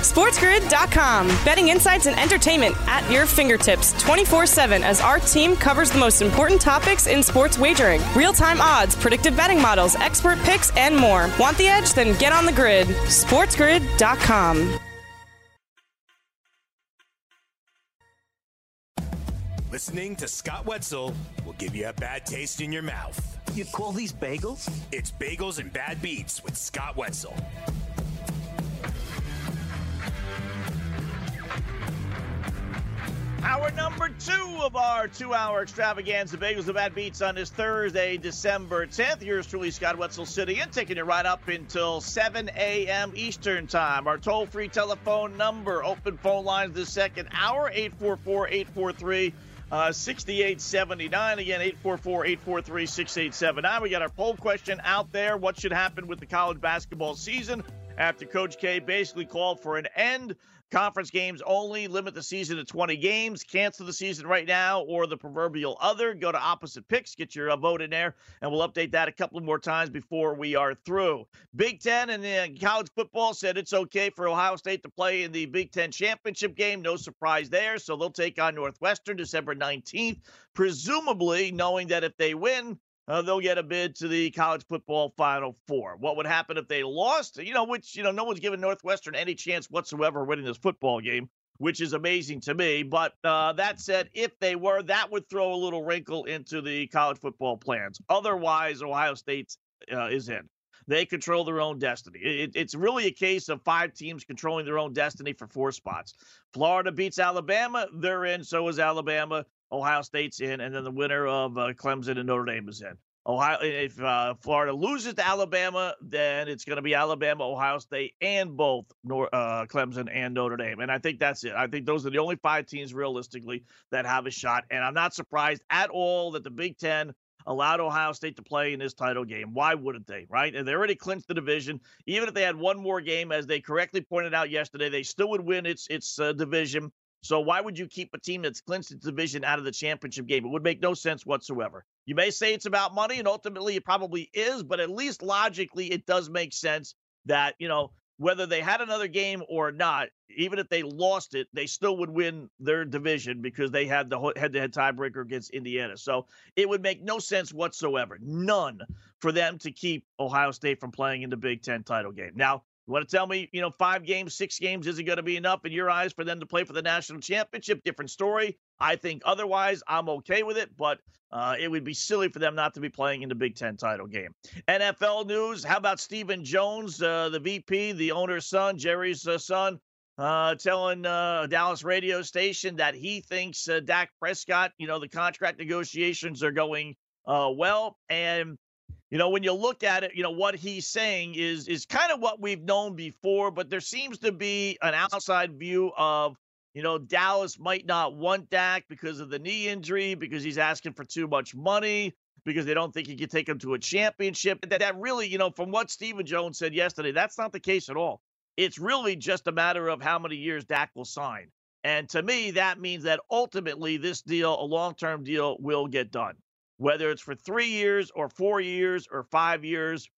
SportsGrid.com. Betting insights and entertainment at your fingertips 24 7 as our team covers the most important topics in sports wagering real time odds, predictive betting models, expert picks, and more. Want the edge? Then get on the grid. SportsGrid.com. Listening to Scott Wetzel will give you a bad taste in your mouth. You call these bagels? It's Bagels and Bad Beats with Scott Wetzel. Hour number two of our two hour extravaganza, Bagels and Bad Beats on this Thursday, December 10th. Yours truly, Scott Wetzel sitting in, taking you right up until 7 a.m. Eastern Time. Our toll free telephone number, open phone lines this second hour, 844 843 uh, 6879. Again, 844 843 6879. We got our poll question out there. What should happen with the college basketball season after Coach K basically called for an end? Conference games only, limit the season to 20 games, cancel the season right now, or the proverbial other. Go to opposite picks, get your uh, vote in there, and we'll update that a couple more times before we are through. Big Ten and uh, college football said it's okay for Ohio State to play in the Big Ten championship game. No surprise there. So they'll take on Northwestern December 19th, presumably knowing that if they win, uh, they'll get a bid to the college football final four. What would happen if they lost? You know, which, you know, no one's given Northwestern any chance whatsoever winning this football game, which is amazing to me. But uh, that said, if they were, that would throw a little wrinkle into the college football plans. Otherwise, Ohio State uh, is in. They control their own destiny. It, it's really a case of five teams controlling their own destiny for four spots. Florida beats Alabama, they're in. So is Alabama. Ohio State's in, and then the winner of uh, Clemson and Notre Dame is in. Ohio, if uh, Florida loses to Alabama, then it's going to be Alabama, Ohio State, and both Nor- uh, Clemson and Notre Dame. And I think that's it. I think those are the only five teams realistically that have a shot. And I'm not surprised at all that the Big Ten allowed Ohio State to play in this title game. Why wouldn't they, right? And they already clinched the division. Even if they had one more game, as they correctly pointed out yesterday, they still would win its its uh, division. So why would you keep a team that's clinched its division out of the championship game? It would make no sense whatsoever. You may say it's about money, and ultimately it probably is, but at least logically it does make sense that, you know, whether they had another game or not, even if they lost it, they still would win their division because they had the head-to-head tiebreaker against Indiana. So it would make no sense whatsoever, none, for them to keep Ohio State from playing in the Big Ten title game. Now, you want to tell me, you know, five games, six games isn't going to be enough in your eyes for them to play for the national championship? Different story. I think otherwise, I'm okay with it, but uh, it would be silly for them not to be playing in the Big Ten title game. NFL news how about Stephen Jones, uh, the VP, the owner's son, Jerry's uh, son, uh, telling uh, Dallas radio station that he thinks uh, Dak Prescott, you know, the contract negotiations are going well. And you know, when you look at it, you know what he's saying is is kind of what we've known before, but there seems to be an outside view of, you know, Dallas might not want Dak because of the knee injury, because he's asking for too much money, because they don't think he can take him to a championship. That that really, you know, from what Stephen Jones said yesterday, that's not the case at all. It's really just a matter of how many years Dak will sign. And to me, that means that ultimately this deal, a long-term deal, will get done whether it's for three years or four years or five years,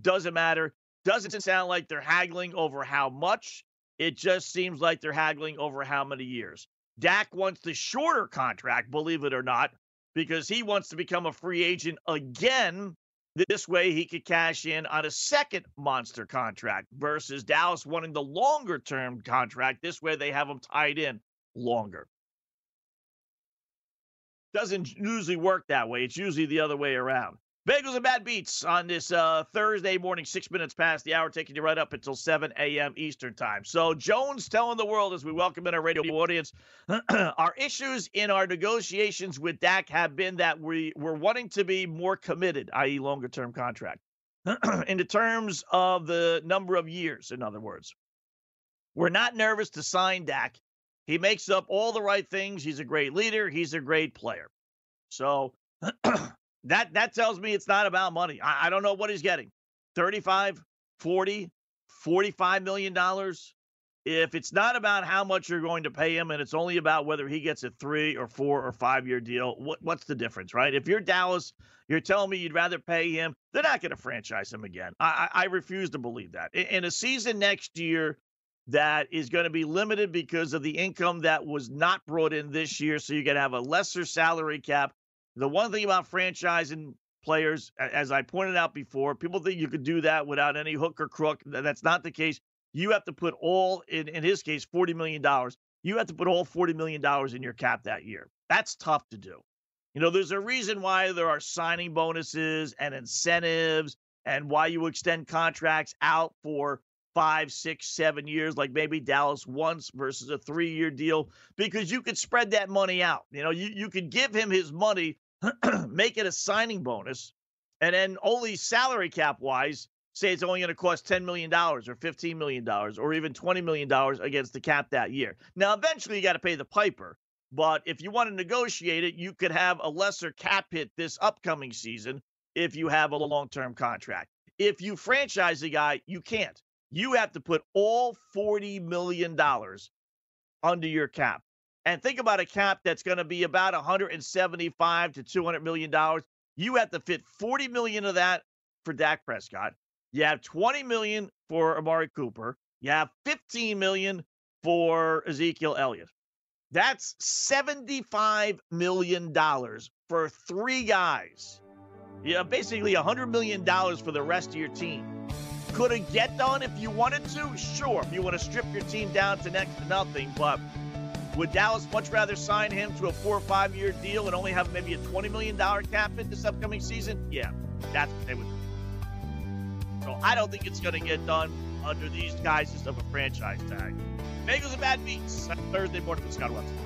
doesn't matter. Doesn't mm-hmm. sound like they're haggling over how much. It just seems like they're haggling over how many years. Dak wants the shorter contract, believe it or not, because he wants to become a free agent again. This way, he could cash in on a second monster contract versus Dallas wanting the longer term contract. This way, they have him tied in longer doesn't usually work that way. It's usually the other way around. Bagels and Bad Beats on this uh, Thursday morning, six minutes past the hour, taking you right up until 7 a.m. Eastern Time. So, Jones telling the world as we welcome in our radio audience, our issues in our negotiations with Dak have been that we, we're wanting to be more committed, i.e., longer term contract, in the terms of the number of years, in other words. We're not nervous to sign Dak he makes up all the right things. He's a great leader. He's a great player. So that that tells me it's not about money. I, I don't know what he's getting. 35, 40, 45 million dollars. If it's not about how much you're going to pay him and it's only about whether he gets a three or four or five year deal, what, what's the difference, right? If you're Dallas, you're telling me you'd rather pay him, they're not going to franchise him again. I, I, refuse to believe that. In, in a season next year that is going to be limited because of the income that was not brought in this year. So you're going to have a lesser salary cap. The one thing about franchising players, as I pointed out before, people think you could do that without any hook or crook. That's not the case. You have to put all, in, in his case, $40 million. You have to put all $40 million in your cap that year. That's tough to do. You know, there's a reason why there are signing bonuses and incentives and why you extend contracts out for five, six, seven years, like maybe Dallas once versus a three year deal, because you could spread that money out. You know, you, you could give him his money, make it a signing bonus, and then only salary cap wise, say it's only going to cost $10 million or $15 million or even $20 million against the cap that year. Now, eventually you got to pay the piper. But if you want to negotiate it, you could have a lesser cap hit this upcoming season if you have a long term contract. If you franchise a guy, you can't. You have to put all $40 million under your cap. And think about a cap that's going to be about 175 to 200 million dollars. You have to fit 40 million of that for Dak Prescott. You have 20 million for Amari Cooper. You have 15 million for Ezekiel Elliott. That's $75 million for three guys. Yeah, basically $100 million for the rest of your team. Could it get done if you wanted to? Sure, if you want to strip your team down to next to nothing. But would Dallas much rather sign him to a four or five year deal and only have maybe a $20 million cap hit this upcoming season? Yeah, that's what they would do. So I don't think it's going to get done under these guises of a franchise tag. Bagels and Bad Beats, Thursday morning with Scott Wetzel.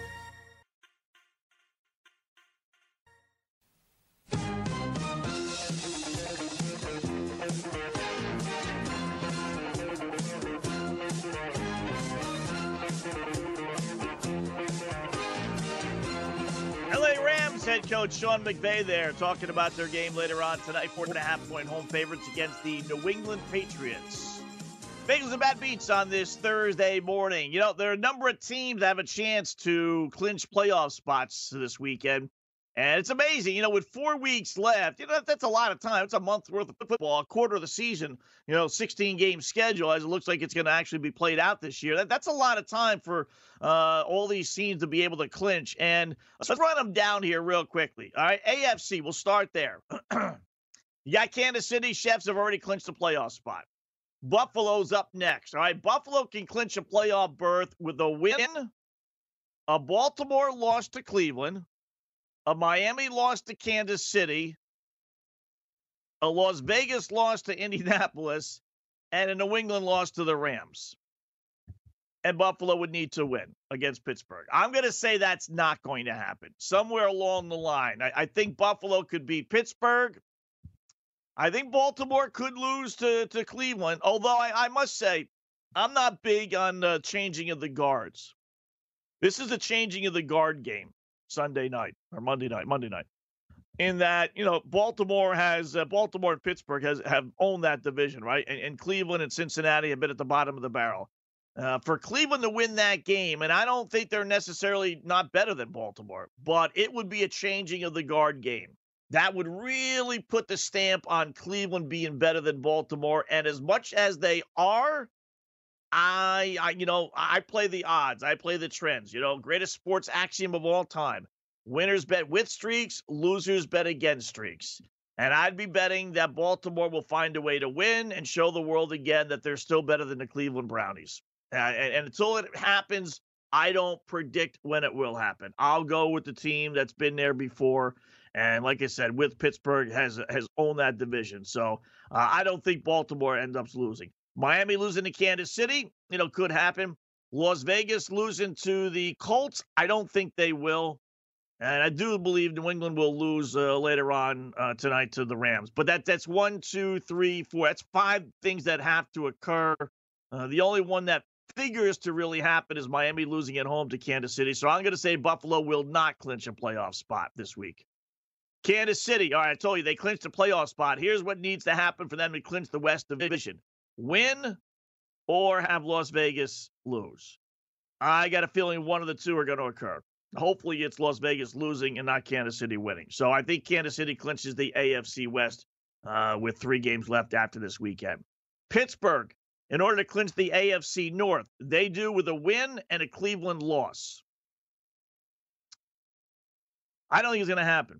head coach Sean McVay there talking about their game later on tonight. Four and a half point home favorites against the New England Patriots. Bagels and Bad Beats on this Thursday morning. You know, there are a number of teams that have a chance to clinch playoff spots this weekend. And it's amazing, you know, with four weeks left, you know, that's a lot of time. It's a month worth of football, a quarter of the season, you know, 16 game schedule as it looks like it's going to actually be played out this year. That, that's a lot of time for uh, all these teams to be able to clinch. And let's run them down here real quickly. All right. AFC, we'll start there. you got Kansas City. Chiefs have already clinched the playoff spot. Buffalo's up next. All right. Buffalo can clinch a playoff berth with a win, a Baltimore loss to Cleveland a Miami loss to Kansas City, a Las Vegas loss to Indianapolis, and a New England loss to the Rams. And Buffalo would need to win against Pittsburgh. I'm going to say that's not going to happen. Somewhere along the line, I, I think Buffalo could beat Pittsburgh. I think Baltimore could lose to, to Cleveland, although I, I must say, I'm not big on the changing of the guards. This is a changing of the guard game. Sunday night or Monday night, Monday night. In that, you know, Baltimore has uh, Baltimore and Pittsburgh has have owned that division, right? And, and Cleveland and Cincinnati have been at the bottom of the barrel. Uh, for Cleveland to win that game, and I don't think they're necessarily not better than Baltimore, but it would be a changing of the guard game. That would really put the stamp on Cleveland being better than Baltimore. And as much as they are, I, I, you know, I play the odds. I play the trends. You know, greatest sports axiom of all time: winners bet with streaks, losers bet against streaks. And I'd be betting that Baltimore will find a way to win and show the world again that they're still better than the Cleveland Brownies. Uh, and, and until it happens, I don't predict when it will happen. I'll go with the team that's been there before. And like I said, with Pittsburgh has has owned that division, so uh, I don't think Baltimore ends up losing. Miami losing to Kansas City, you know, could happen. Las Vegas losing to the Colts, I don't think they will. And I do believe New England will lose uh, later on uh, tonight to the Rams. But that that's one, two, three, four. That's five things that have to occur. Uh, the only one that figures to really happen is Miami losing at home to Kansas City. So I'm going to say Buffalo will not clinch a playoff spot this week. Kansas City. All right, I told you they clinched a playoff spot. Here's what needs to happen for them to clinch the West Division win or have Las Vegas lose. I got a feeling one of the two are going to occur. Hopefully, it's Las Vegas losing and not Kansas City winning. So I think Kansas City clinches the AFC West uh, with three games left after this weekend. Pittsburgh, in order to clinch the AFC North, they do with a win and a Cleveland loss. I don't think it's going to happen.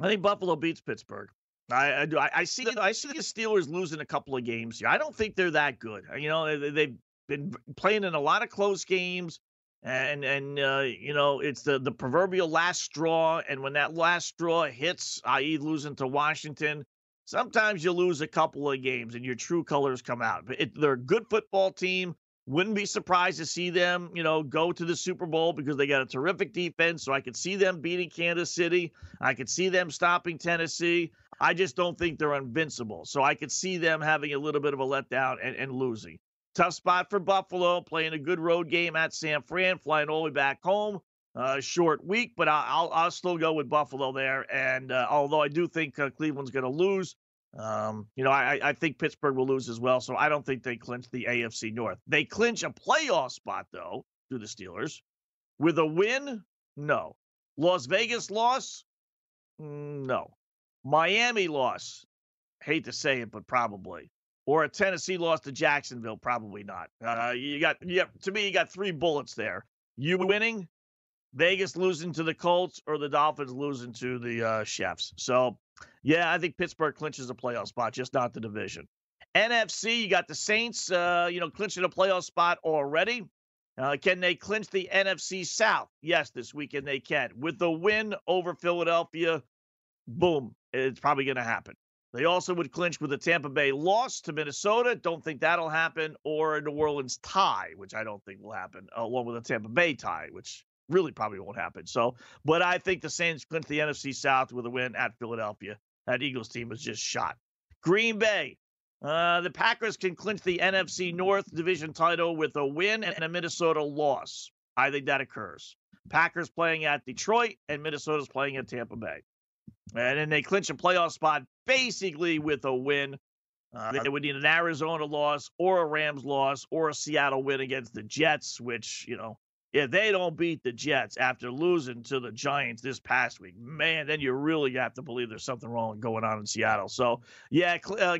I think Buffalo beats Pittsburgh. I, I do. I, I, see. I see the Steelers losing a couple of games here. I don't think they're that good. You know, they, they've been playing in a lot of close games, and and uh, you know, it's the the proverbial last straw. And when that last straw hits, i.e., losing to Washington, sometimes you lose a couple of games and your true colors come out. But it, they're a good football team. Wouldn't be surprised to see them, you know, go to the Super Bowl because they got a terrific defense. So I could see them beating Kansas City. I could see them stopping Tennessee. I just don't think they're invincible. So I could see them having a little bit of a letdown and, and losing. Tough spot for Buffalo, playing a good road game at San Fran, flying all the way back home. Uh, short week, but I'll, I'll still go with Buffalo there. And uh, although I do think uh, Cleveland's going to lose, um, you know, I, I think Pittsburgh will lose as well. So I don't think they clinch the AFC North. They clinch a playoff spot, though, through the Steelers. With a win, no. Las Vegas loss, mm, no. Miami loss, hate to say it, but probably. Or a Tennessee loss to Jacksonville, probably not. Uh, you got, yeah, to me, you got three bullets there. You winning, Vegas losing to the Colts, or the Dolphins losing to the uh, Chiefs. So yeah, I think Pittsburgh clinches a playoff spot, just not the division. NFC, you got the Saints, uh, you know, clinching a playoff spot already. Uh, can they clinch the NFC South? Yes, this weekend they can. With the win over Philadelphia, boom, it's probably going to happen. They also would clinch with a Tampa Bay loss to Minnesota. Don't think that'll happen. Or a New Orleans tie, which I don't think will happen, along with a Tampa Bay tie, which really probably won't happen. So, but I think the Saints clinch the NFC South with a win at Philadelphia. That Eagles team was just shot. Green Bay. Uh, the Packers can clinch the NFC North division title with a win and a Minnesota loss. I think that occurs. Packers playing at Detroit and Minnesota's playing at Tampa Bay. And then they clinch a playoff spot basically with a win. Uh, they would need an Arizona loss or a Rams loss or a Seattle win against the Jets, which, you know, if they don't beat the Jets after losing to the Giants this past week, man, then you really have to believe there's something wrong going on in Seattle. So, yeah, uh,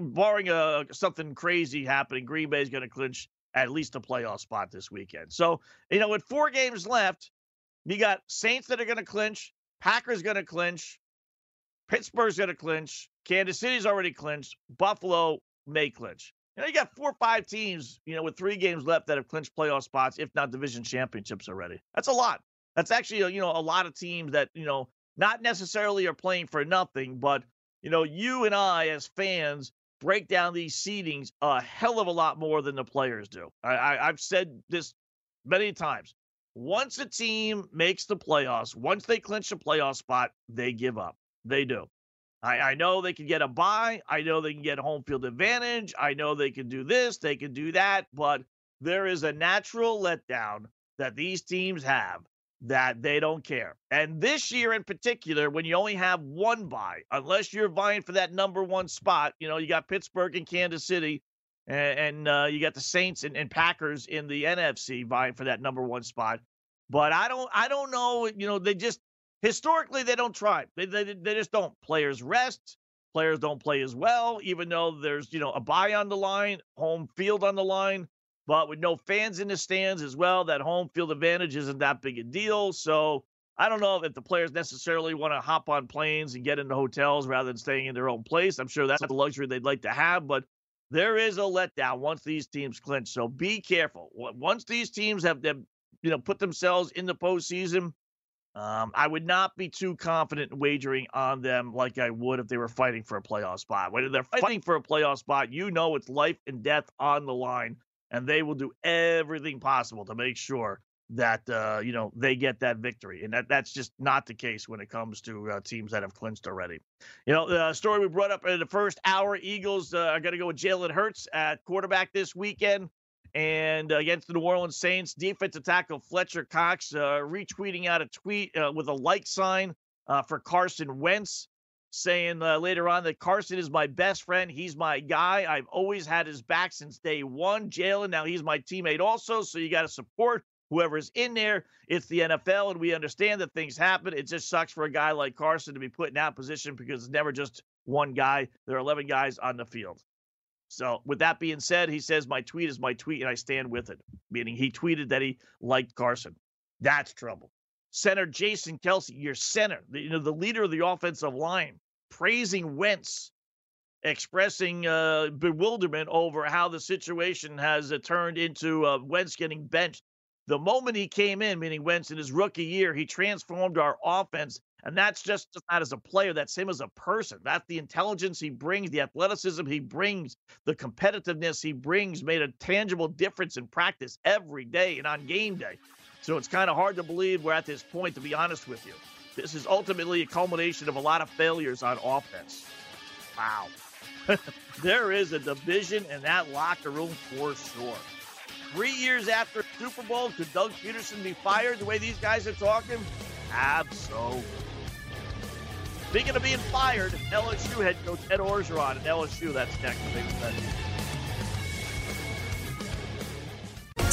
barring uh, something crazy happening, Green Bay is going to clinch at least a playoff spot this weekend. So, you know, with four games left, you got Saints that are going to clinch, Packers going to clinch, Pittsburgh's going to clinch, Kansas City's already clinched, Buffalo may clinch. You know, you got four or five teams, you know, with three games left that have clinched playoff spots, if not division championships already. That's a lot. That's actually, you know, a lot of teams that, you know, not necessarily are playing for nothing, but, you know, you and I as fans break down these seedings a hell of a lot more than the players do. I, I, I've said this many times. Once a team makes the playoffs, once they clinch a playoff spot, they give up. They do. I, I know they can get a buy. I know they can get home field advantage. I know they can do this, they can do that, but there is a natural letdown that these teams have that they don't care. And this year in particular, when you only have one buy, unless you're vying for that number one spot, you know, you got Pittsburgh and Kansas City, and, and uh, you got the Saints and, and Packers in the NFC vying for that number one spot. But I don't, I don't know. You know, they just historically they don't try. They, they they just don't. Players rest. Players don't play as well, even though there's you know a buy on the line, home field on the line. But with no fans in the stands as well, that home field advantage isn't that big a deal. So I don't know if the players necessarily want to hop on planes and get into hotels rather than staying in their own place. I'm sure that's the luxury they'd like to have, but there is a letdown once these teams clinch. So be careful. Once these teams have them, you know, put themselves in the postseason, um, I would not be too confident in wagering on them like I would if they were fighting for a playoff spot. When they're fighting for a playoff spot, you know it's life and death on the line, and they will do everything possible to make sure that uh, you know they get that victory, and that that's just not the case when it comes to uh, teams that have clinched already. You know, the story we brought up in the first hour: Eagles uh, are going to go with Jalen Hurts at quarterback this weekend. And against the New Orleans Saints, defensive tackle Fletcher Cox uh, retweeting out a tweet uh, with a like sign uh, for Carson Wentz, saying later on that Carson is my best friend. He's my guy. I've always had his back since day one. Jalen, now he's my teammate also. So you got to support whoever's in there. It's the NFL, and we understand that things happen. It just sucks for a guy like Carson to be put in that position because it's never just one guy. There are 11 guys on the field. So, with that being said, he says, My tweet is my tweet, and I stand with it, meaning he tweeted that he liked Carson. That's trouble. Center Jason Kelce, your center, the, you know, the leader of the offensive line, praising Wentz, expressing uh, bewilderment over how the situation has uh, turned into uh, Wentz getting benched. The moment he came in, meaning Wentz in his rookie year, he transformed our offense. And that's just not as a player, that's him as a person. That's the intelligence he brings, the athleticism he brings, the competitiveness he brings made a tangible difference in practice every day and on game day. So it's kind of hard to believe we're at this point, to be honest with you. This is ultimately a culmination of a lot of failures on offense. Wow. there is a division in that locker room for sure. Three years after Super Bowl, could Doug Pederson be fired the way these guys are talking? Absolutely. Speaking of being fired, LSU head coach Ed Orgeron and LSU, that's next.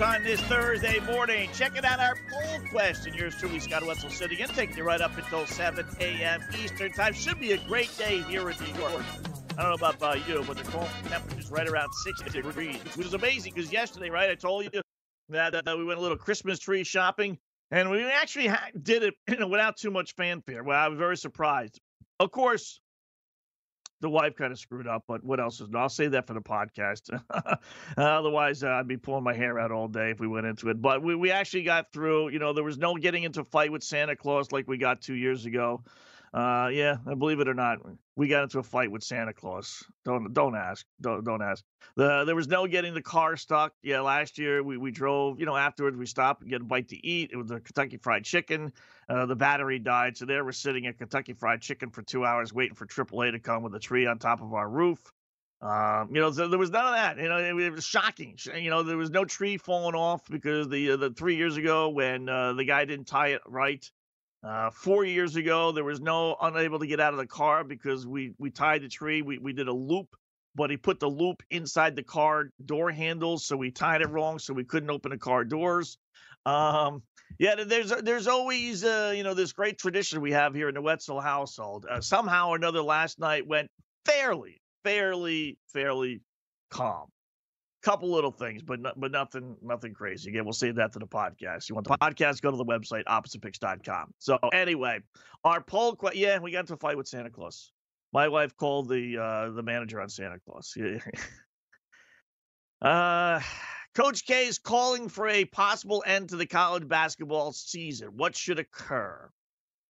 on this Thursday morning. Checking out our poll question. Yours truly, Scott Wetzel, sitting in, taking you right up until 7 a.m. Eastern Time. Should be a great day here in New York. I don't know about uh, you, but the cold temperature is right around 60 degrees, which is amazing because yesterday, right, I told you that, uh, we went a little Christmas tree shopping, and we actually ha- did it you know, without too much fanfare. Well, I was very surprised. Of course, the wife kind of screwed up, but what else is? I'll say that for the podcast. otherwise, uh, I'd be pulling my hair out all day if we went into it. But we, we actually got through. You know, there was no getting into fight with Santa Claus like we got two years ago. Uh, yeah, believe it or not, we got into a fight with Santa Claus. Don't don't ask. Don't don't ask. The there was no getting the car stuck. Yeah, last year we, we drove. You know, afterwards we stopped and get a bite to eat. It was a Kentucky Fried Chicken. Uh, the battery died, so there we're sitting at Kentucky Fried Chicken for two hours waiting for AAA to come with a tree on top of our roof. Um, you know, so there was none of that. You know, it, it, was shocking. You know, there was no tree falling off because the uh, the three years ago when uh, the guy didn't tie it right. Uh, four years ago, there was no unable to get out of the car because we we tied the tree. We we did a loop, but he put the loop inside the car door handles, so we tied it wrong, so we couldn't open the car doors. Um, yeah, there's there's always uh, you know this great tradition we have here in the Wetzel household. Uh, somehow or another, last night went fairly, fairly, fairly calm couple little things, but no, but nothing nothing crazy. Again, we'll save that to the podcast. You want the podcast? Go to the website oppositepicks.com. So anyway, our poll. Yeah, we got into a fight with Santa Claus. My wife called the uh, the manager on Santa Claus. uh, Coach K is calling for a possible end to the college basketball season. What should occur?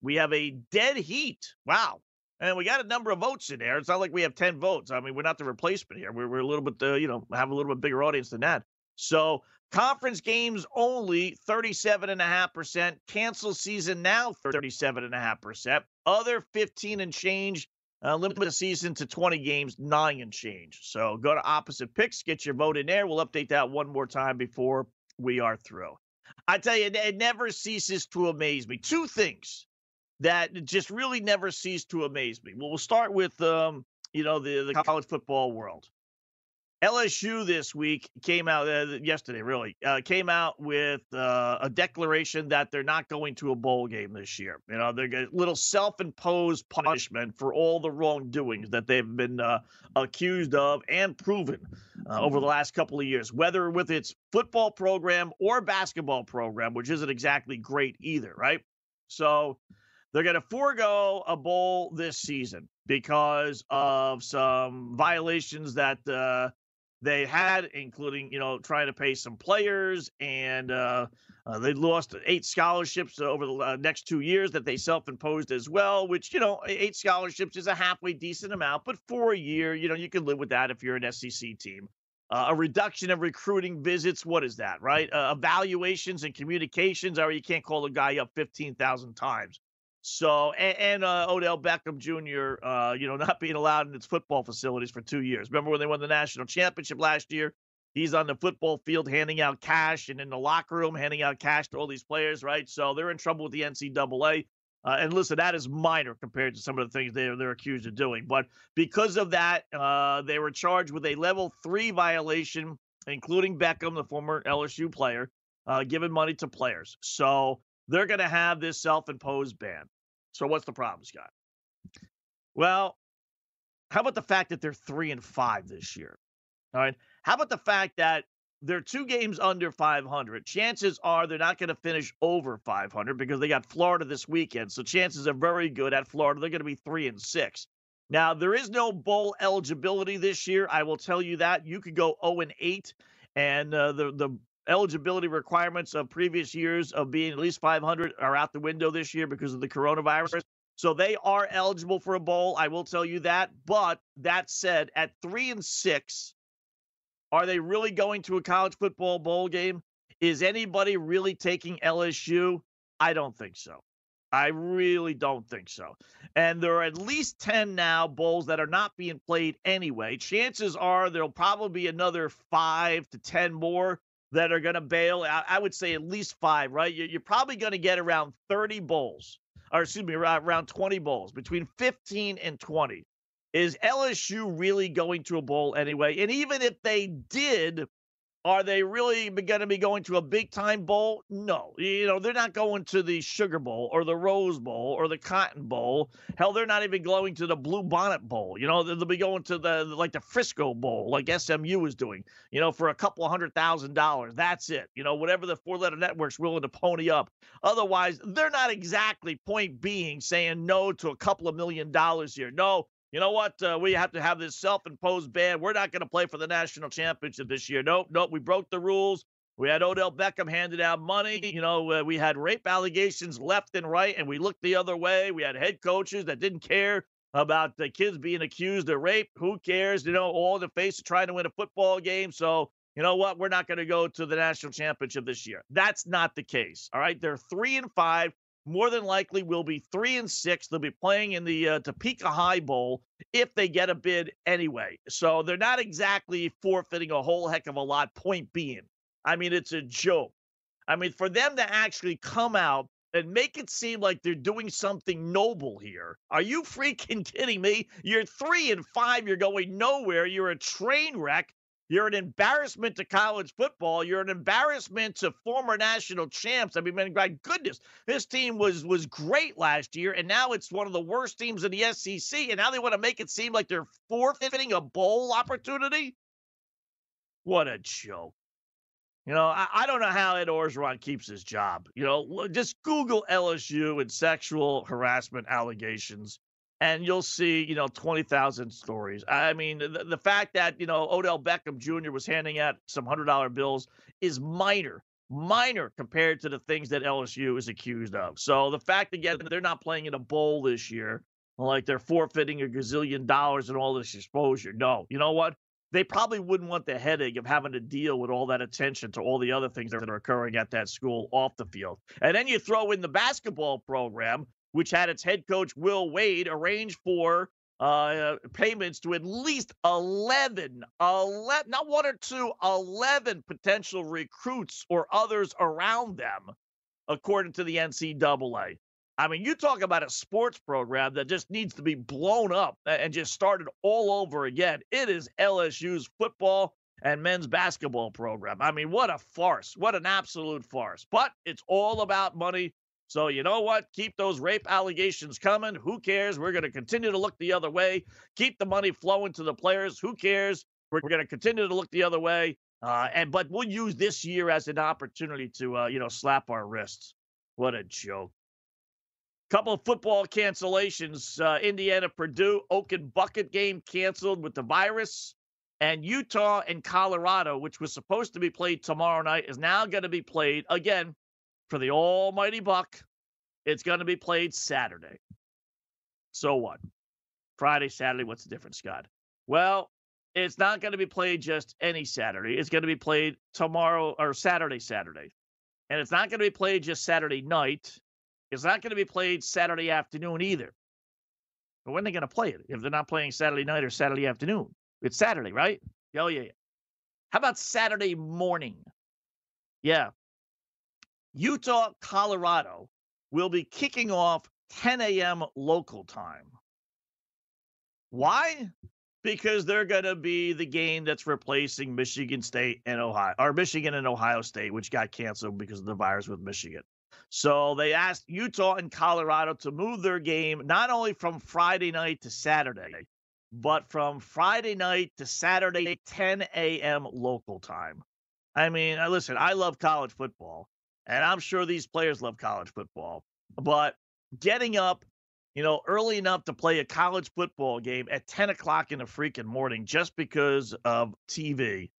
We have a dead heat. Wow, and we got a number of votes in there. It's not like we have 10 votes. I mean, we're not the replacement here. We're, we're a little bit, uh, you know, have a little bit bigger audience than that. So conference games only 37.5%. Cancel season now 37.5%. Other 15 and change. Uh, limit the season to 20 games, nine and change. So go to opposite picks, get your vote in there. We'll update that one more time before we are through. I tell you, it never ceases to amaze me. Two things that just really never ceased to amaze me. Well, we'll start with um, you know the the college football world. LSU this week came out uh, yesterday, really uh, came out with uh, a declaration that they're not going to a bowl game this year. You know, they're a little self-imposed punishment for all the wrongdoings that they've been uh, accused of and proven uh, over the last couple of years, whether with its football program or basketball program, which isn't exactly great either, right? So they're going to forego a bowl this season because of some violations that uh, they had, including you know trying to pay some players, and uh, uh, they lost eight scholarships over the uh, next two years that they self-imposed as well. Which you know, eight scholarships is a halfway decent amount, but for a year, you know, you can live with that if you're an SEC team. Uh, a reduction of recruiting visits. What is that, right? Uh, evaluations and communications. Or you can't call a guy up fifteen thousand times. So and, and uh, Odell Beckham Jr. Uh, you know not being allowed in its football facilities for two years. Remember when they won the national championship last year? He's on the football field handing out cash and in the locker room handing out cash to all these players, right? So they're in trouble with the NCAA. Uh, and listen, that is minor compared to some of the things they're they're accused of doing. But because of that, uh, they were charged with a level three violation, including Beckham, the former LSU player, uh, giving money to players. So they're going to have this self-imposed ban. So what's the problem, Scott? Well, how about the fact that they're three and five this year? All right. How about the fact that they're two games under 500? Chances are they're not going to finish over 500 because they got Florida this weekend. So chances are very good at Florida. They're going to be three and six. Now, there is no bowl eligibility this year. I will tell you that. You could go 0 and 8, and uh, the, the eligibility requirements of previous years of being at least 500 are out the window this year because of the coronavirus. So they are eligible for a bowl. I will tell you that. But that said, at three and six, are they really going to a college football bowl game? Is anybody really taking LSU? I don't think so. I really don't think so. And there are at least 10 now bowls that are not being played anyway. Chances are there'll probably be another five to 10 more that are going to bail. I, I, would say at least five, right? You're, you're probably going to get around 30 bowls, or excuse me, around, around 20 bowls, between 15 and 20. Is LSU really going to a bowl anyway? And even if they did, are they really going to be going to a big time bowl? No. You know, they're not going to the Sugar Bowl or the Rose Bowl or the Cotton Bowl. Hell, they're not even going to the Blue Bonnet Bowl. You know, they'll be going to the like the Frisco Bowl, like SMU is doing, you know, for a couple hundred thousand dollars. That's it. You know, whatever the four letter network's willing to pony up. Otherwise, they're not exactly point being saying no to a couple of million dollars here. No, you know what? Uh, we have to have this self-imposed ban. We're not going to play for the national championship this year. Nope, nope. We broke the rules. We had Odell Beckham handed out money. You know, uh, we had rape allegations left and right, and we looked the other way. We had head coaches that didn't care about the kids being accused of rape. Who cares? You know, all the face of trying to win a football game. So, you know what? We're not going to go to the national championship this year. That's not the case. All right. They're three and five more than likely will be three and six. They'll be playing in the uh, Topeka High Bowl if they get a bid anyway. So they're not exactly forfeiting a whole heck of a lot. Point being, I mean, it's a joke. I mean, for them to actually come out and make it seem like they're doing something noble here. Are you freaking kidding me? You're three and five. You're going nowhere. You're a train wreck. You're an embarrassment to college football. You're an embarrassment to former national champs. I mean, my goodness, this team was was great last year, and now it's one of the worst teams in the SEC. And now they want to make it seem like they're forfeiting a bowl opportunity. What a joke! You know, I, I don't know how Ed Orgeron keeps his job. You know, just Google LSU and sexual harassment allegations and you'll see, you know, 20,000 stories. I mean, the, the fact that, you know, Odell Beckham Jr. was handing out some $100 bills is minor, minor compared to the things that LSU is accused of. So the fact, again, that they're not playing in a bowl this year, like they're forfeiting a gazillion dollars and all this exposure. No, you know what? They probably wouldn't want the headache of having to deal with all that attention to all the other things that are occurring at that school off the field. And then you throw in the basketball program, which had its head coach Will Wade arrange for uh, payments to at least 11, 11, not one or two, 11 potential recruits or others around them, according to the NCAA. I mean, you talk about a sports program that just needs to be blown up and just started all over again. It is LSU's football and men's basketball program. I mean, what a farce. What an absolute farce. But it's all about money. So, you know what? Keep those rape allegations coming. Who cares? We're going to continue to look the other way. Keep the money flowing to the players. Who cares? We're, going to continue to look the other way. Uh, and but we'll use this year as an opportunity to uh, you know slap our wrists. What a joke. Couple of football cancellations. Uh, Indiana, Purdue, Oaken bucket game canceled with the virus. And Utah and Colorado, which was supposed to be played tomorrow night, is now going to be played again for the almighty buck. It's going to be played Saturday. So what? Friday, Saturday, what's the difference, Scott? Well, it's not going to be played just any Saturday. It's going to be played tomorrow or Saturday, Saturday. And it's not going to be played just Saturday night. It's not going to be played Saturday afternoon either. But when are they going to play it? If they're not playing Saturday night or Saturday afternoon, it's Saturday, right? Oh, yeah. How about Saturday morning? Yeah. Utah, Colorado will be kicking off 10 a.m. local time. Why? Because they're going to be the game that's replacing Michigan State and Ohio, or Michigan and Ohio State, which got canceled because of the virus with Michigan. So they asked Utah and Colorado to move their game not only from Friday night to Saturday, but from Friday night to Saturday, 10 a.m. local time. I mean, listen, I love college football, and I'm sure these players love college football, but getting up, you know, early enough to play a college football game at 10 o'clock in the freaking morning just because of TV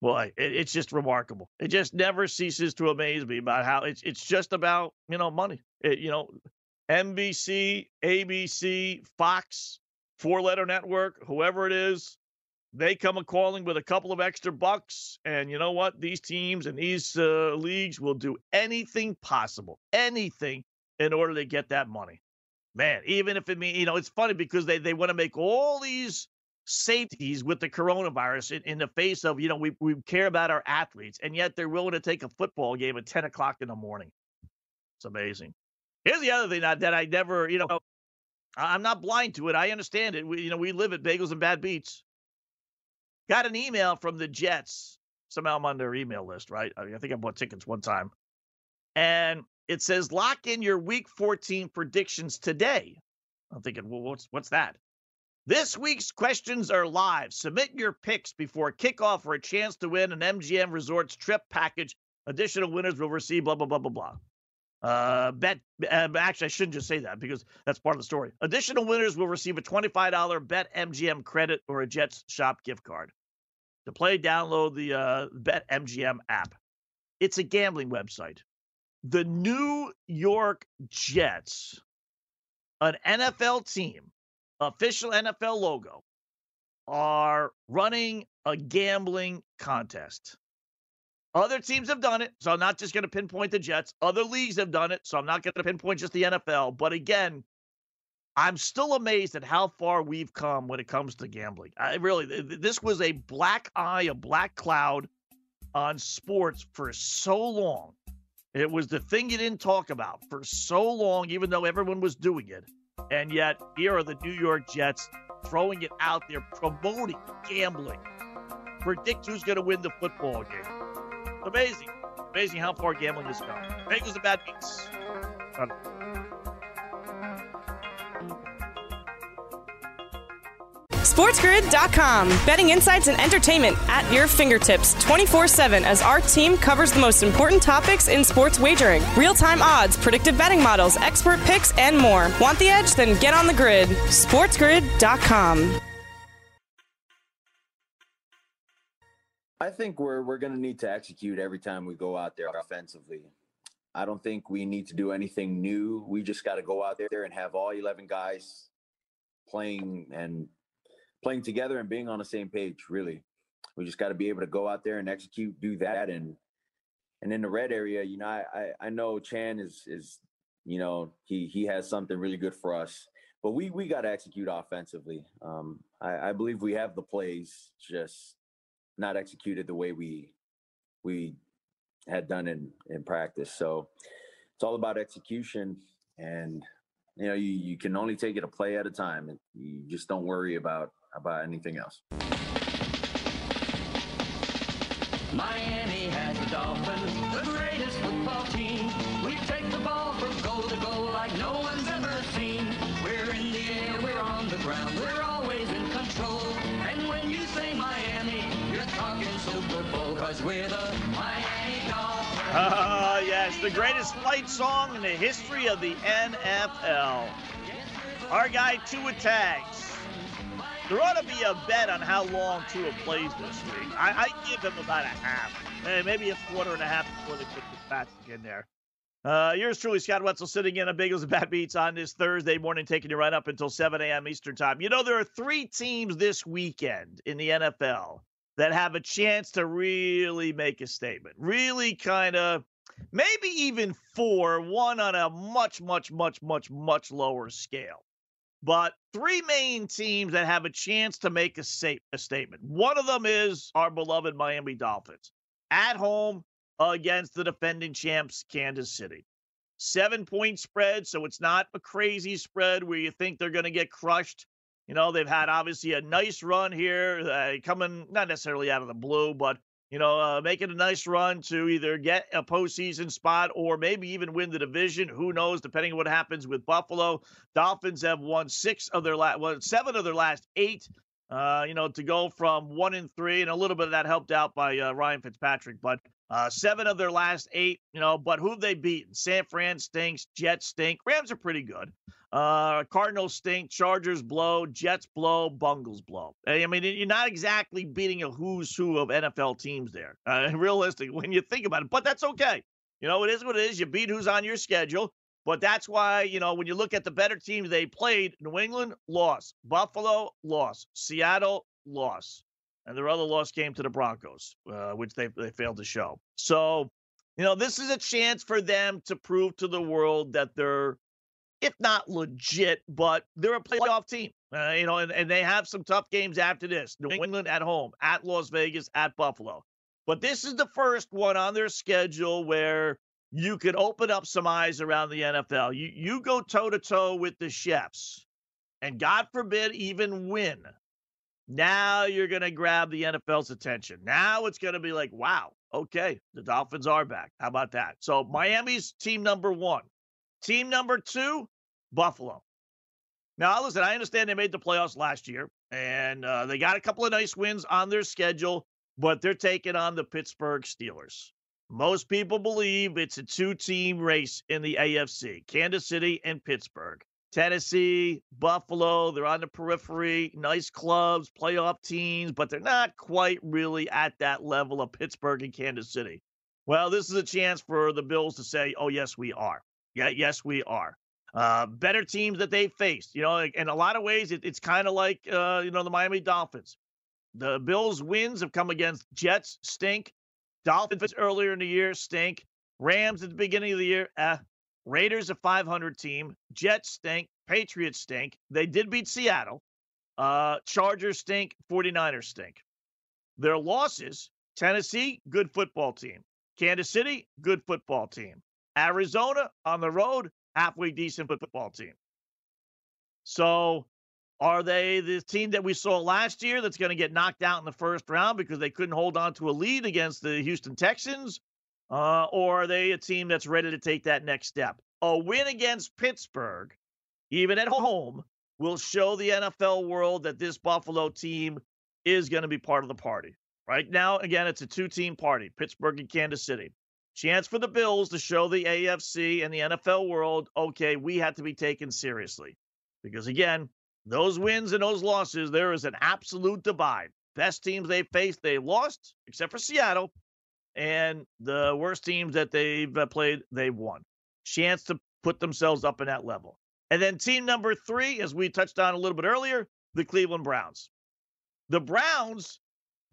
boy, it, it's just remarkable. It just never ceases to amaze me about how it's it's just about you know money. It, you know, NBC, ABC, Fox, four letter network, whoever it is, they come a calling with a couple of extra bucks, and you know what? These teams and these uh, leagues will do anything possible, anything in order to get that money. Man, even if it means you know, it's funny because they they want to make all these safeties with the coronavirus in, in the face of, you know, we, we care about our athletes, and yet they're willing to take a football game at 10 o'clock in the morning. It's amazing. Here's the other thing that, that I never, you know, I'm not blind to it. I understand it. We, you know, we live at Bagels and Bad Beats. Got an email from the Jets. Somehow I'm on their email list, right? I, mean, I think I bought tickets one time. And it says lock in your week 14 predictions today. I'm thinking, well, what's what's that? This week's questions are live. Submit your picks before kickoff for a chance to win an MGM Resorts trip package. Additional winners will receive blah, blah, blah, blah, blah. Uh, bet, uh, actually, I shouldn't just say that because that's part of the story. Additional winners will receive a $25 Bet MGM credit or a Jets Shop gift card. To play, download the uh, Bet MGM app. It's a gambling website. The New York Jets, an NFL team official NFL logo are running a gambling contest. Other teams have done it, so I'm not just going to pinpoint the Jets. Other leagues have done it, so I'm not going to pinpoint just the NFL. But again, I'm still amazed at how far we've come when it comes to gambling. I really, this was a black eye, a black cloud on sports for so long. It was the thing you didn't talk about for so long, even though everyone was doing it. And yet, here are the New York Jets throwing it out there, promoting gambling. Predict who's going to win the football game. Amazing. Amazing how far gambling has gone. Bagels and bad beats. SportsGrid.com. Betting insights and entertainment at your fingertips 24 7 as our team covers the most important topics in sports wagering real time odds, predictive betting models, expert picks, and more. Want the edge? Then get on the grid. SportsGrid.com. I think we're we're going to need to execute every time we go out there offensively. I don't think we need to do anything new. We just got to go out there and have all 11 guys playing and playing together and being on the same page. Really, we just got to be able to go out there and execute, do that, and and in the red area, you know, I I, I know Chan is is you know he he has something really good for us, but we we got to execute offensively. Um, I, I believe we have the plays, just not executed the way we we had done in in practice. So it's all about execution and you know you, you can only take it a play at a time you just don't worry about about anything else. Miami has the Dolphins, the greatest football team. We take the ball from goal to goal like no one's ever seen. We're in the air, we're on the ground, we're always in control. And when you say Miami, you're talking Super Bowl, cause we're the Miami Dolphins. Ah, uh, yes, the greatest fight song in the history of the NFL. Our guy, Tua Tags There ought to be a bet on how long Tua plays this week. I, I give him about a half, maybe a quarter and a half before they put the Patrick in there. Uh, yours truly, Scott Wetzel, sitting in a Bagels and Bad Beats on this Thursday morning, taking you right up until 7 a.m. Eastern Time. You know, there are three teams this weekend in the NFL that have a chance to really make a statement, really kind of maybe even four, one on a much, much, much, much, much lower scale. But three main teams that have a chance to make a, a statement. One of them is our beloved Miami Dolphins at home against the defending champs, Kansas City. Seven point spread, so it's not a crazy spread where you think they're going to get crushed. You know, they've had obviously a nice run here, uh, coming not necessarily out of the blue, but you know, uh, making a nice run to either get a postseason spot or maybe even win the division. Who knows? Depending on what happens with Buffalo, Dolphins have won six of their last, well, seven of their last eight. Uh, you know, to go from one and three, and a little bit of that helped out by uh, Ryan Fitzpatrick, but uh, seven of their last eight, you know, but who've they beaten? San Fran stinks, Jets stink, Rams are pretty good. Uh, Cardinals stink, Chargers blow, Jets blow, Bungles blow. I mean, you're not exactly beating a who's who of NFL teams there. Uh, realistic when you think about it, but that's okay. You know, it is what it is. You beat who's on your schedule. But that's why, you know, when you look at the better teams they played, New England lost, Buffalo lost, Seattle lost and their other loss came to the Broncos, uh, which they they failed to show. So, you know, this is a chance for them to prove to the world that they're, if not legit, but they're a playoff team. Uh, you know, and, and they have some tough games after this: New England at home, at Las Vegas, at Buffalo. But this is the first one on their schedule where you could open up some eyes around the NFL. You you go toe to toe with the Chiefs, and God forbid even win now you're going to grab the NFL's attention. Now it's going to be like, wow, okay, the Dolphins are back. How about that? So Miami's team number one. Team number two, Buffalo. Now, listen, I understand they made the playoffs last year and uh, they got a couple of nice wins on their schedule, but they're taking on the Pittsburgh Steelers. Most people believe it's a two team race in the AFC Kansas City and Pittsburgh. Tennessee, Buffalo, they're on the periphery, nice clubs, playoff teams, but they're not quite really at that level of Pittsburgh and Kansas City. Well, this is a chance for the Bills to say, oh, yes, we are. Yeah, yes, we are. Uh, better teams that they've faced. You know, in a lot of ways, it, it's kind of like, uh, you know, the Miami Dolphins. The Bills' wins have come against Jets, stink. Dolphins earlier in the year, stink. Rams at the beginning of the year, eh. Raiders a 500 team. Jets stink. Patriots stink. They did beat Seattle. Uh, Chargers stink. 49ers stink. Their losses Tennessee, good football team. Kansas City, good football team. Arizona on the road, halfway decent football team. So, are they the team that we saw last year that's going to get knocked out in the first round because they couldn't hold on to a lead against the Houston Texans? Uh, or are they a team that's ready to take that next step? A win against Pittsburgh, even at home, will show the NFL world that this Buffalo team is going to be part of the party. Right now, again, it's a two team party Pittsburgh and Kansas City. Chance for the Bills to show the AFC and the NFL world, okay, we have to be taken seriously. Because again, those wins and those losses, there is an absolute divide. Best teams they faced, they lost, except for Seattle and the worst teams that they've uh, played, they've won. Chance to put themselves up in that level. And then team number three, as we touched on a little bit earlier, the Cleveland Browns. The Browns,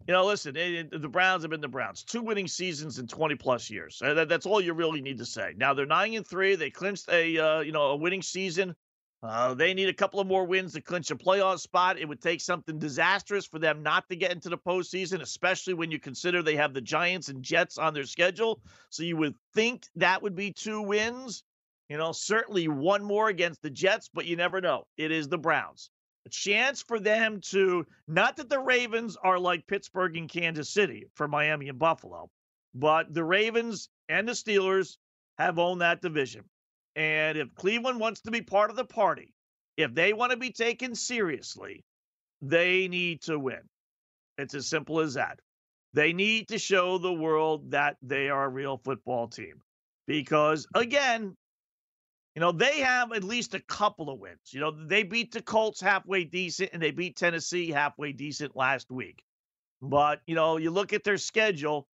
you know, listen, the Browns have been the Browns. Two winning seasons in 20 plus years. Uh, that's all you really need to say. Now they're nine and three. They clinched a uh, you know a winning season uh, they need a couple of more wins to clinch a playoff spot. It would take something disastrous for them not to get into the postseason, especially when you consider they have the Giants and Jets on their schedule. So you would think that would be two wins. You know, certainly one more against the Jets, but you never know. It is the Browns. A chance for them to, not that the Ravens are like Pittsburgh and Kansas City for Miami and Buffalo, but the Ravens and the Steelers have owned that division. And if Cleveland wants to be part of the party, if they want to be taken seriously, they need to win. It's as simple as that. They need to show the world that they are a real football team. Because again, You know, they have at least a couple of wins. You know, they beat the Colts halfway decent and they beat Tennessee halfway decent last week. But, you know, you look at their schedule,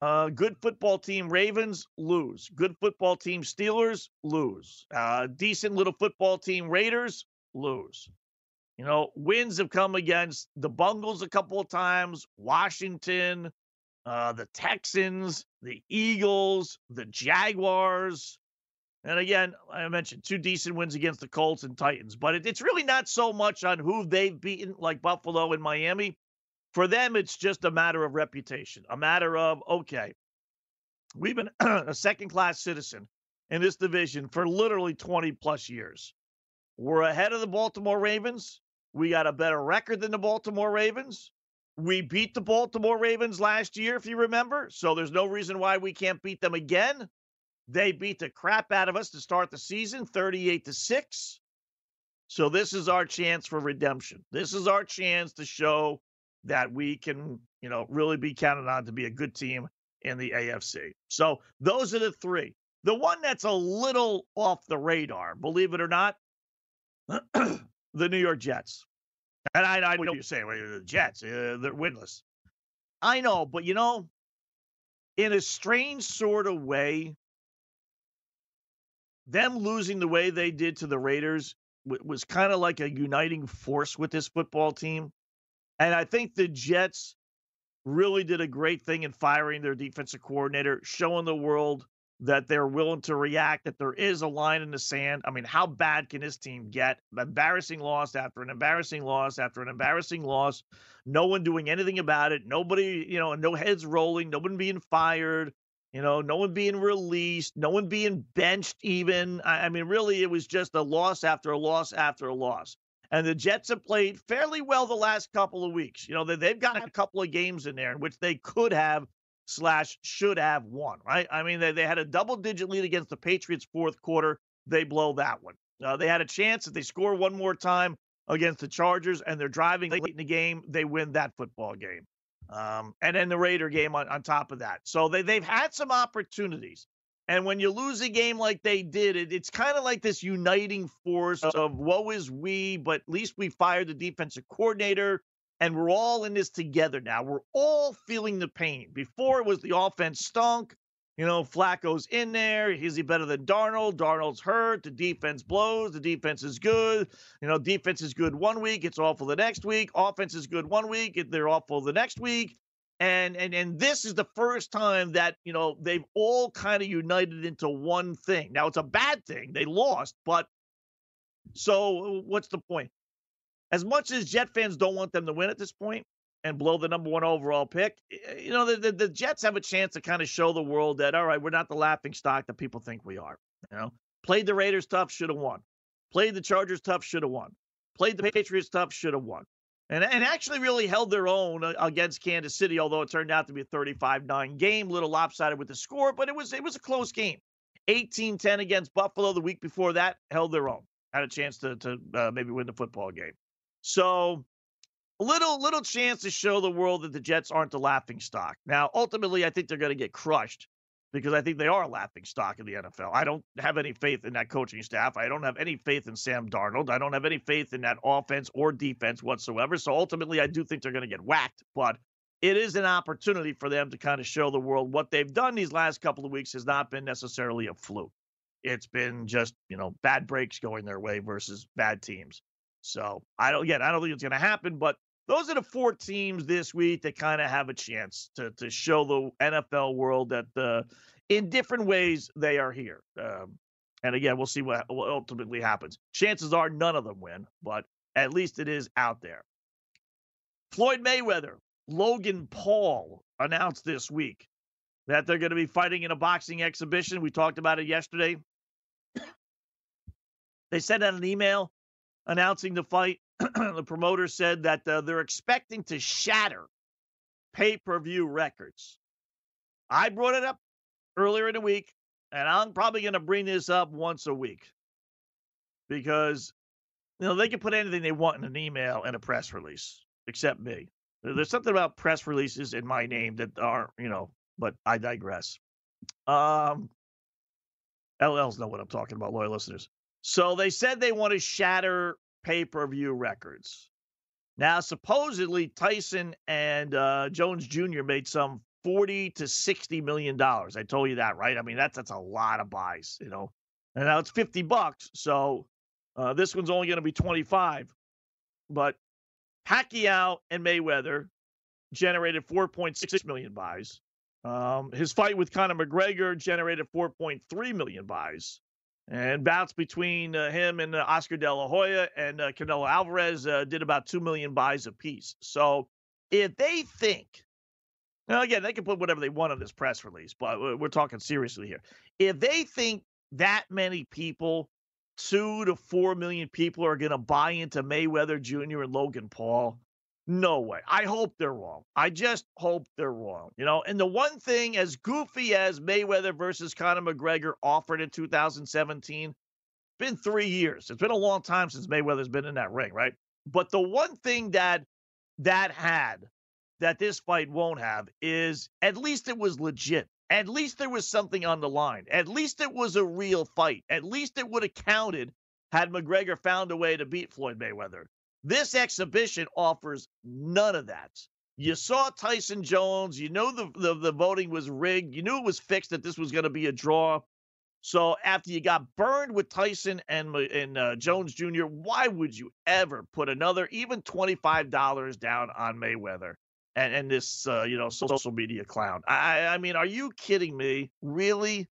uh, good football team Ravens lose. Good football team Steelers lose. Uh, decent little football team Raiders lose. You know, wins have come against the Bungles a couple of times, Washington, uh, the Texans, the Eagles, the Jaguars. And again, I mentioned two decent wins against the Colts and Titans, but it, it's really not so much on who they've beaten, like Buffalo and Miami. For them, it's just a matter of reputation, a matter of, okay, we've been a second class citizen in this division for literally 20 plus years. We're ahead of the Baltimore Ravens. We got a better record than the Baltimore Ravens. We beat the Baltimore Ravens last year, if you remember. So there's no reason why we can't beat them again. They beat the crap out of us to start the season, 38 to 6. So this is our chance for redemption. This is our chance to show that we can, you know, really be counted on to be a good team in the AFC. So those are the three. The one that's a little off the radar, believe it or not, the New York Jets. And I, I know you're saying, well, the Jets, uh, they're winless. I know, but you know, in a strange sort of way, them losing the way they did to the Raiders was kind of like a uniting force with this football team. And I think the Jets really did a great thing in firing their defensive coordinator, showing the world that they're willing to react, that there is a line in the sand. I mean, how bad can this team get? Embarrassing loss after an embarrassing loss after an embarrassing loss. No one doing anything about it. Nobody, you know, no heads rolling, no one being fired. You know, no one being released, no one being benched, even. I, I mean, really, it was just a loss after a loss after a loss. And the Jets have played fairly well the last couple of weeks. You know, they, they've got a couple of games in there in which they could have slash should have won, right? I mean, they, they had a double digit lead against the Patriots fourth quarter. They blow that one. Uh, they had a chance if they score one more time against the Chargers and they're driving late in the game, they win that football game. Um, and then the Raider game on, on top of that. So they, they've had some opportunities. And when you lose a game like they did, it, it's kind of like this uniting force uh-huh. of woe is we, but at least we fired the defensive coordinator and we're all in this together now. We're all feeling the pain. Before it was the offense stunk. You know, Flacco's in there. Is he better than Darnold? Darnold's hurt. The defense blows. The defense is good. You know, defense is good one week. It's awful the next week. Offense is good one week. They're awful the next week. And and and this is the first time that you know they've all kind of united into one thing. Now it's a bad thing. They lost, but so what's the point? As much as Jet fans don't want them to win at this point, and blow the number one overall pick, you know, the, the, the, Jets have a chance to kind of show the world that, all right, we're not the laughing stock that people think we are. You know, played the Raiders tough, should have won. Played the Chargers tough, should have won. Played the Patriots tough, should have won. And, and actually really held their own uh, against Kansas City, although it turned out to be a 35-9 game, little lopsided with the score, but it was it was a close game. 18-10 against Buffalo the week before that, held their own. Had a chance to to uh, maybe win the football game. So little little chance to show the world that the Jets aren't the laughing stock. Now, ultimately, I think they're going to get crushed because I think they are a laughing stock in the NFL. I don't have any faith in that coaching staff. I don't have any faith in Sam Darnold. I don't have any faith in that offense or defense whatsoever. So ultimately, I do think they're going to get whacked. But it is an opportunity for them to kind of show the world what they've done these last couple of weeks has not been necessarily a fluke. It's been just, you know, bad breaks going their way versus bad teams. So I don't again, I don't think it's going to happen, but those are the four teams this week that kind of have a chance to to show the NFL world that uh, in different ways they are here. Um, and again, we'll see what, what ultimately happens. Chances are none of them win, but at least it is out there. Floyd Mayweather, Logan Paul announced this week that they're going to be fighting in a boxing exhibition. We talked about it yesterday. They sent out an email announcing the fight. the promoter said that uh, they're expecting to shatter pay per view records. I brought it up earlier in the week, and I'm probably going to bring this up once a week because you know they can put anything they want in an email and a press release, except me. There's something about press releases in my name that aren't, you know, but I digress. Um, LLs know what I'm talking about, loyal listeners. So they said they want to shatter pay per view records. Now, supposedly, Tyson and uh, Jones Jr. made some 40 to 60 million dollars. I told you that, right? I mean, that's that's a lot of buys, you know. And now it's 50 bucks, so uh, this one's only going to be 25. But Pacquiao and Mayweather generated 4.6 million buys. Um, his fight with Conor McGregor generated 4.3 million buys. And bouts between uh, him and uh, Oscar De La Hoya and uh, Canelo Alvarez uh, did about 2 million buys apiece. So if they think, now again, they can put whatever they want on this press release, but we're talking seriously here. If they think that many people, two to four million people, are going to buy into Mayweather Jr. and Logan Paul, no way. I hope they're wrong. I just hope they're wrong. You know, and the one thing as goofy as Mayweather versus Conor McGregor offered in 2017, been three years. It's been a long time since Mayweather's been in that ring, right? But the one thing that that had that this fight won't have is at least it was legit. At least there was something on the line. At least it was a real fight. At least it would have counted had McGregor found a way to beat Floyd Mayweather. This exhibition offers none of that. You saw Tyson Jones. You know the, the, the voting was rigged. You knew it was fixed that this was going to be a draw. So after you got burned with Tyson and and uh, Jones Jr., why would you ever put another even twenty five dollars down on Mayweather and and this uh, you know social media clown? I I mean, are you kidding me? Really?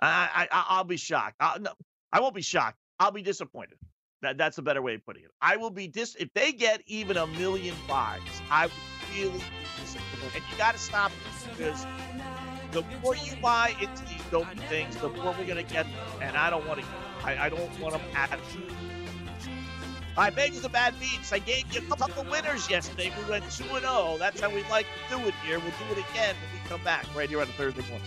I I I'll be shocked. I, no, I won't be shocked. I'll be disappointed. That, that's a better way of putting it. I will be dis if they get even a million buys, I would really be disappointed. And you got to stop because the more you buy into these dopey things, the more we're going to get them. And I don't want to. I, I don't want them at. I beg the bad beats. I gave you a couple winners yesterday. We went 2 0. That's how we like to do it here. We'll do it again when we come back right here on a Thursday morning.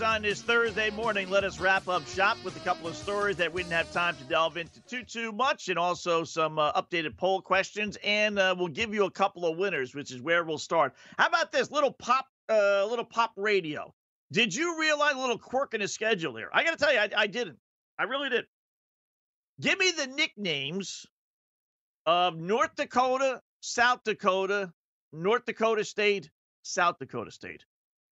on this Thursday morning. Let us wrap up shop with a couple of stories that we didn't have time to delve into too too much, and also some uh, updated poll questions. And uh, we'll give you a couple of winners, which is where we'll start. How about this little pop, uh, little pop radio? Did you realize a little quirk in his schedule here? I got to tell you, I, I didn't. I really did. Give me the nicknames of North Dakota, South Dakota, North Dakota State, South Dakota State.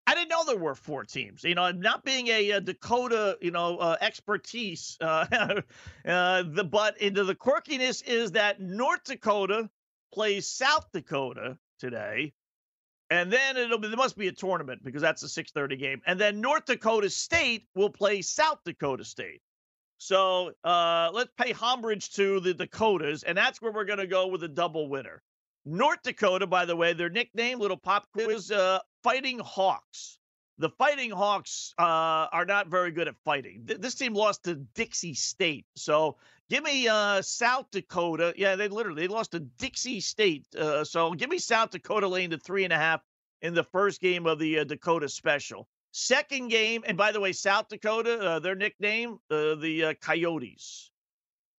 I didn't know there were four teams. You know, not being a, a Dakota, you know, uh, expertise, uh, uh, the but into the quirkiness is that North Dakota plays South Dakota today, and then it'll be there must be a tournament because that's a six thirty game, and then North Dakota State will play South Dakota State. So uh, let's pay homage to the Dakotas, and that's where we're going to go with a double winner. North Dakota, by the way, their nickname, little pop quiz, uh, Fighting Hawks. The Fighting Hawks uh, are not very good at fighting. Th- this team lost to Dixie State. So give me uh, South Dakota. Yeah, they literally they lost to Dixie State. Uh, so give me South Dakota laying to three and a half in the first game of the uh, Dakota Special. Second game, and by the way, South Dakota, uh, their nickname, uh, the Coyotes.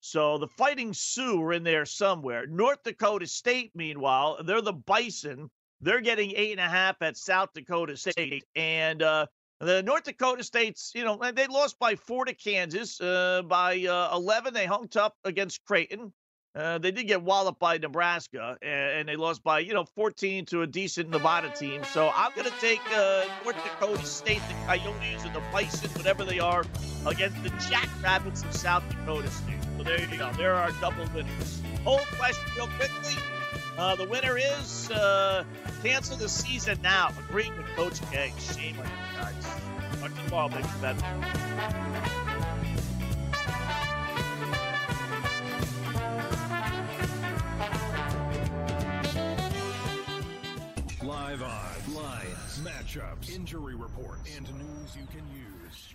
So the Fighting Sioux are in there somewhere. North Dakota State, meanwhile, they're the Bison. They're getting eight and a half at South Dakota State. And uh, the North Dakota States, you know, they lost by four to Kansas. Uh, by uh, 11, they hung tough against Creighton. Uh, they did get walloped by Nebraska, and, and, they lost by, you know, 14 to a decent Nevada team. So I'm going to take uh, North Dakota State, the Coyotes, or the Bison, whatever they are, against the Jackrabbits of South Dakota State. So there you go. There are double winners. Whole question, real quickly. Uh, the winner is uh, cancel the season now. Agreeing with Coach K. Shame on you guys. Watch the ball, baby. That. Live odds, lines, matchups, injury reports, and news you can use.